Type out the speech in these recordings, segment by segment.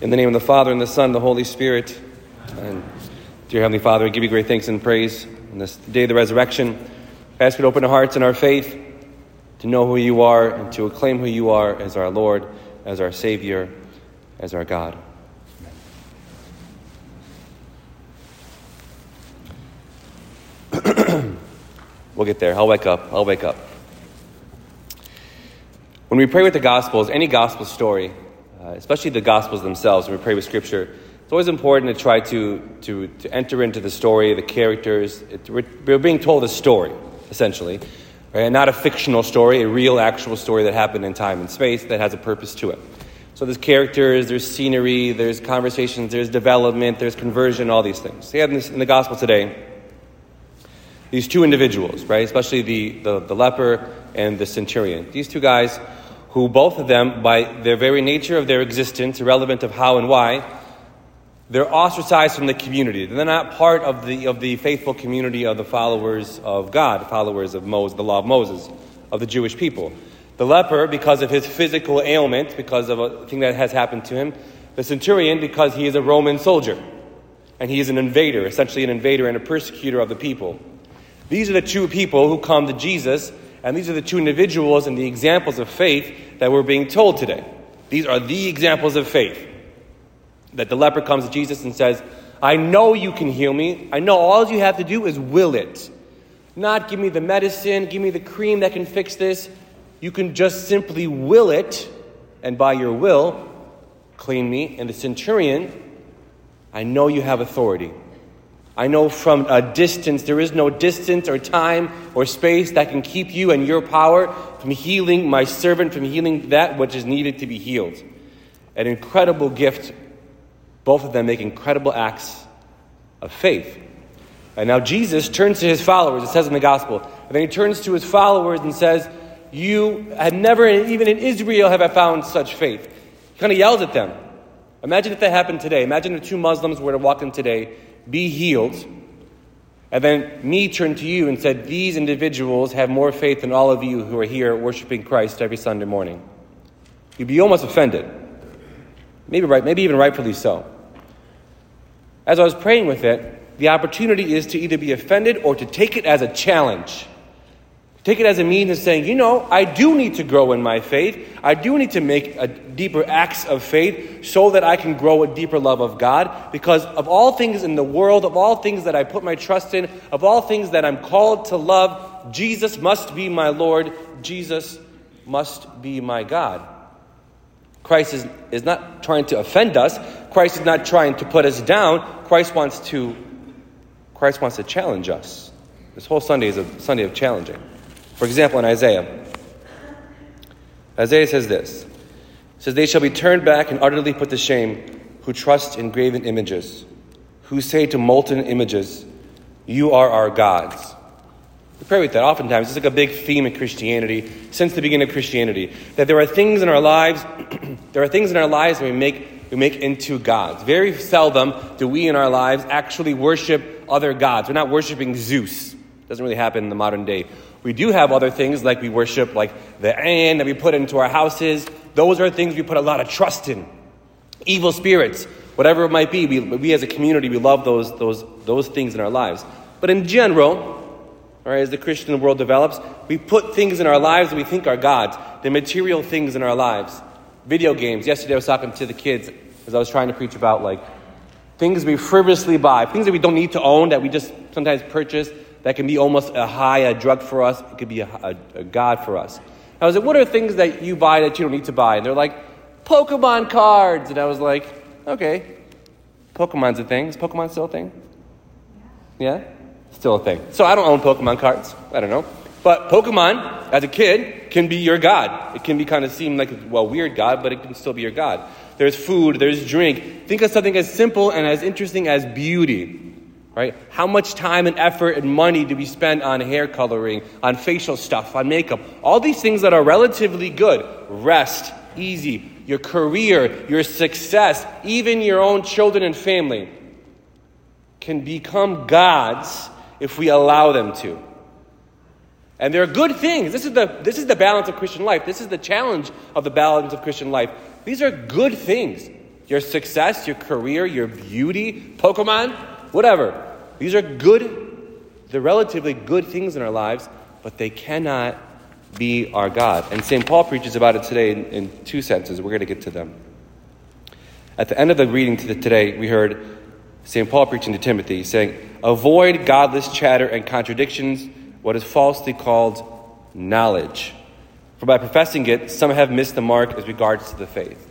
In the name of the Father, and the Son, and the Holy Spirit. And dear Heavenly Father, I give you great thanks and praise on this day of the resurrection. I ask you to open our hearts and our faith to know who you are and to acclaim who you are as our Lord, as our Savior, as our God. we'll get there. I'll wake up. I'll wake up. When we pray with the Gospels, any Gospel story, uh, especially the Gospels themselves, when we pray with Scripture, it's always important to try to, to, to enter into the story, the characters. It, we're, we're, being told a story, essentially, right? and not a fictional story, a real, actual story that happened in time and space that has a purpose to it. So there's characters, there's scenery, there's conversations, there's development, there's conversion, all these things. So you have in, this, in the Gospel today these two individuals, right? Especially the, the, the leper and the centurion. These two guys who both of them, by their very nature of their existence, irrelevant of how and why, they're ostracized from the community. They're not part of the, of the faithful community of the followers of God, followers of Moses, the law of Moses, of the Jewish people. The leper, because of his physical ailment, because of a thing that has happened to him. The centurion, because he is a Roman soldier. And he is an invader, essentially an invader and a persecutor of the people. These are the two people who come to Jesus and these are the two individuals and the examples of faith that we're being told today. These are the examples of faith. That the leper comes to Jesus and says, I know you can heal me. I know all you have to do is will it. Not give me the medicine, give me the cream that can fix this. You can just simply will it, and by your will, clean me. And the centurion, I know you have authority. I know from a distance, there is no distance or time or space that can keep you and your power from healing my servant, from healing that which is needed to be healed. An incredible gift. Both of them make incredible acts of faith. And now Jesus turns to his followers, it says in the gospel, and then he turns to his followers and says, You had never, even in Israel, have I found such faith. He kind of yells at them. Imagine if that happened today. Imagine if two Muslims were to walk in today be healed. And then me turned to you and said, These individuals have more faith than all of you who are here worshiping Christ every Sunday morning. You'd be almost offended. Maybe right, maybe even rightfully so. As I was praying with it, the opportunity is to either be offended or to take it as a challenge. Take it as a means of saying, you know, I do need to grow in my faith. I do need to make a deeper acts of faith so that I can grow a deeper love of God. Because of all things in the world, of all things that I put my trust in, of all things that I'm called to love, Jesus must be my Lord. Jesus must be my God. Christ is, is not trying to offend us. Christ is not trying to put us down. Christ wants to Christ wants to challenge us. This whole Sunday is a Sunday of challenging. For example, in Isaiah, Isaiah says this. Says, They shall be turned back and utterly put to shame who trust in graven images, who say to molten images, You are our gods. We pray with that oftentimes. It's like a big theme in Christianity since the beginning of Christianity. That there are things in our lives, there are things in our lives that we make, we make into gods. Very seldom do we in our lives actually worship other gods. We're not worshiping Zeus. Doesn't really happen in the modern day. We do have other things like we worship, like the An that we put into our houses. Those are things we put a lot of trust in. Evil spirits, whatever it might be, we, we as a community, we love those, those, those things in our lives. But in general, all right, as the Christian world develops, we put things in our lives that we think are gods, the material things in our lives. Video games. Yesterday I was talking to the kids as I was trying to preach about like things we frivolously buy, things that we don't need to own, that we just sometimes purchase that can be almost a high, a drug for us. It could be a, a, a God for us. I was like, what are things that you buy that you don't need to buy? And they're like, Pokemon cards. And I was like, okay, Pokemon's a thing. Is Pokemon still a thing? Yeah? Still a thing. So I don't own Pokemon cards. I don't know. But Pokemon, as a kid, can be your God. It can be kind of seem like a well weird God, but it can still be your God. There's food, there's drink. Think of something as simple and as interesting as beauty. Right? How much time and effort and money do we spend on hair coloring, on facial stuff, on makeup? All these things that are relatively good. Rest, easy, your career, your success, even your own children and family can become gods if we allow them to. And they're good things. This is, the, this is the balance of Christian life. This is the challenge of the balance of Christian life. These are good things. your success, your career, your beauty, Pokemon, whatever. These are good, they're relatively good things in our lives, but they cannot be our God. And St. Paul preaches about it today in, in two senses. We're going to get to them. At the end of the reading today, we heard St. Paul preaching to Timothy, saying, Avoid godless chatter and contradictions, what is falsely called knowledge. For by professing it, some have missed the mark as regards to the faith.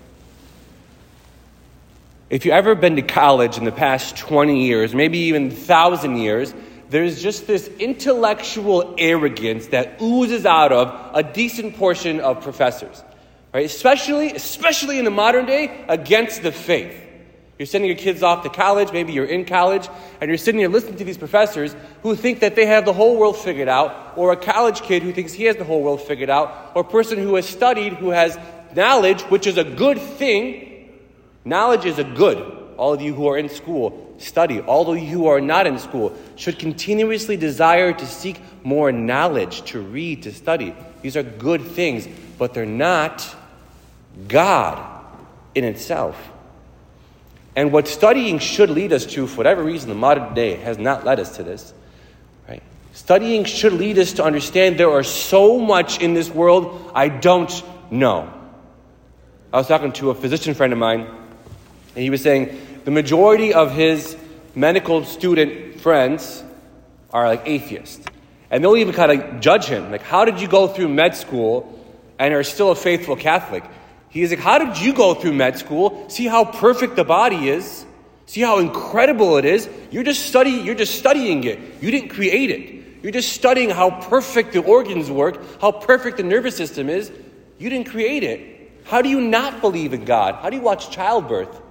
If you've ever been to college in the past 20 years, maybe even 1,000 years, there's just this intellectual arrogance that oozes out of a decent portion of professors, right? Especially, especially in the modern day, against the faith. You're sending your kids off to college, maybe you're in college, and you're sitting here listening to these professors who think that they have the whole world figured out, or a college kid who thinks he has the whole world figured out, or a person who has studied, who has knowledge, which is a good thing. Knowledge is a good. All of you who are in school, study. All of you who are not in school should continuously desire to seek more knowledge, to read, to study. These are good things, but they're not God in itself. And what studying should lead us to, for whatever reason, the modern day has not led us to this. Right? Studying should lead us to understand there are so much in this world I don't know. I was talking to a physician friend of mine, and he was saying the majority of his medical student friends are like atheists. And they'll even kind of judge him. Like, how did you go through med school and are still a faithful Catholic? He's like, How did you go through med school? See how perfect the body is? See how incredible it is? You're just study, you're just studying it. You didn't create it. You're just studying how perfect the organs work, how perfect the nervous system is. You didn't create it. How do you not believe in God? How do you watch childbirth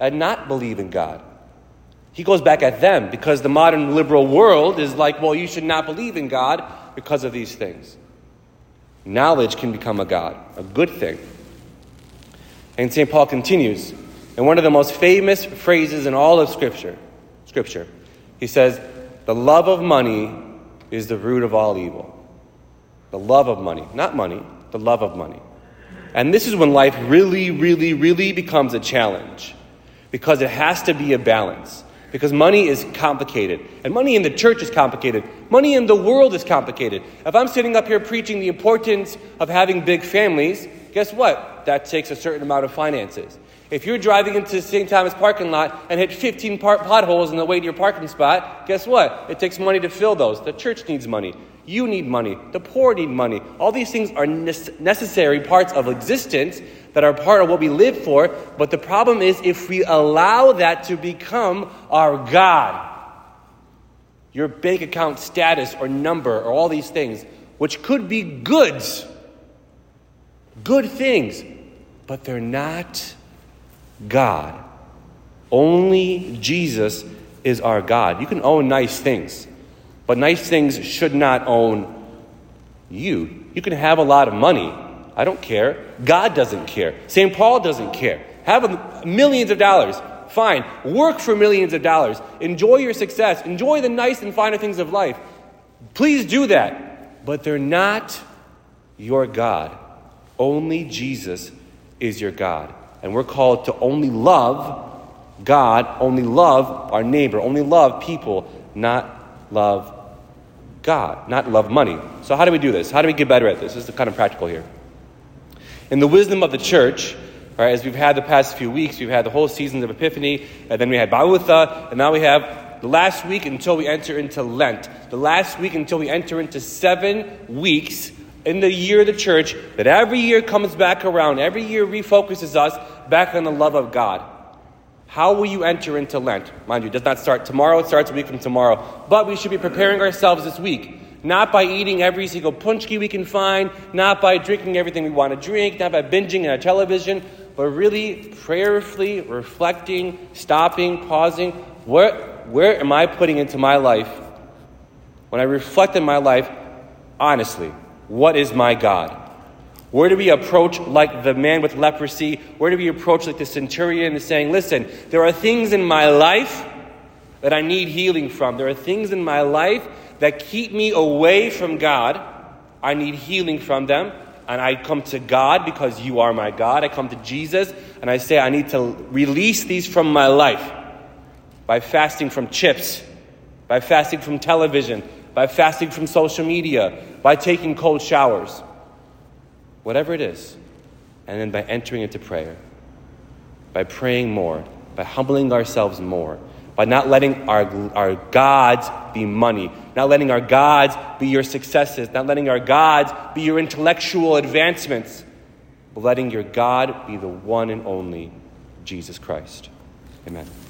and not believe in God? He goes back at them because the modern liberal world is like, well, you should not believe in God because of these things. Knowledge can become a God, a good thing. And St. Paul continues in one of the most famous phrases in all of Scripture. Scripture. He says, The love of money is the root of all evil. The love of money, not money, the love of money. And this is when life really, really, really becomes a challenge because it has to be a balance. Because money is complicated. And money in the church is complicated. Money in the world is complicated. If I'm sitting up here preaching the importance of having big families, guess what? That takes a certain amount of finances. If you're driving into St. Thomas parking lot and hit 15 potholes on the way to your parking spot, guess what? It takes money to fill those. The church needs money. You need money. The poor need money. All these things are necessary parts of existence that are part of what we live for. But the problem is if we allow that to become our God, your bank account status or number or all these things, which could be goods good things, but they're not God. Only Jesus is our God. You can own nice things, but nice things should not own you. You can have a lot of money. I don't care. God doesn't care. St. Paul doesn't care. Have millions of dollars. Fine. Work for millions of dollars. Enjoy your success. Enjoy the nice and finer things of life. Please do that. But they're not your God. Only Jesus is your God. And we're called to only love God, only love our neighbor, only love people, not love God, not love money. So, how do we do this? How do we get better at this? This is kind of practical here. In the wisdom of the church, right, as we've had the past few weeks, we've had the whole season of Epiphany, and then we had Ba'utha, and now we have the last week until we enter into Lent. The last week until we enter into seven weeks in the year of the church that every year comes back around, every year refocuses us back on the love of God. How will you enter into Lent? Mind you, it does not start tomorrow, it starts a week from tomorrow. But we should be preparing ourselves this week. Not by eating every single pączki we can find, not by drinking everything we want to drink, not by binging on our television, but really prayerfully reflecting, stopping, pausing. Where, where am I putting into my life? When I reflect in my life, honestly, what is my God? Where do we approach like the man with leprosy? Where do we approach like the centurion saying, listen, there are things in my life that I need healing from. There are things in my life that keep me away from God. I need healing from them. and I come to God because you are my God. I come to Jesus and I say, I need to release these from my life by fasting from chips, by fasting from television, by fasting from social media, by taking cold showers, whatever it is. And then by entering into prayer, by praying more, by humbling ourselves more, by not letting our, our gods be money, not letting our gods be your successes, not letting our gods be your intellectual advancements, but letting your God be the one and only Jesus Christ. Amen.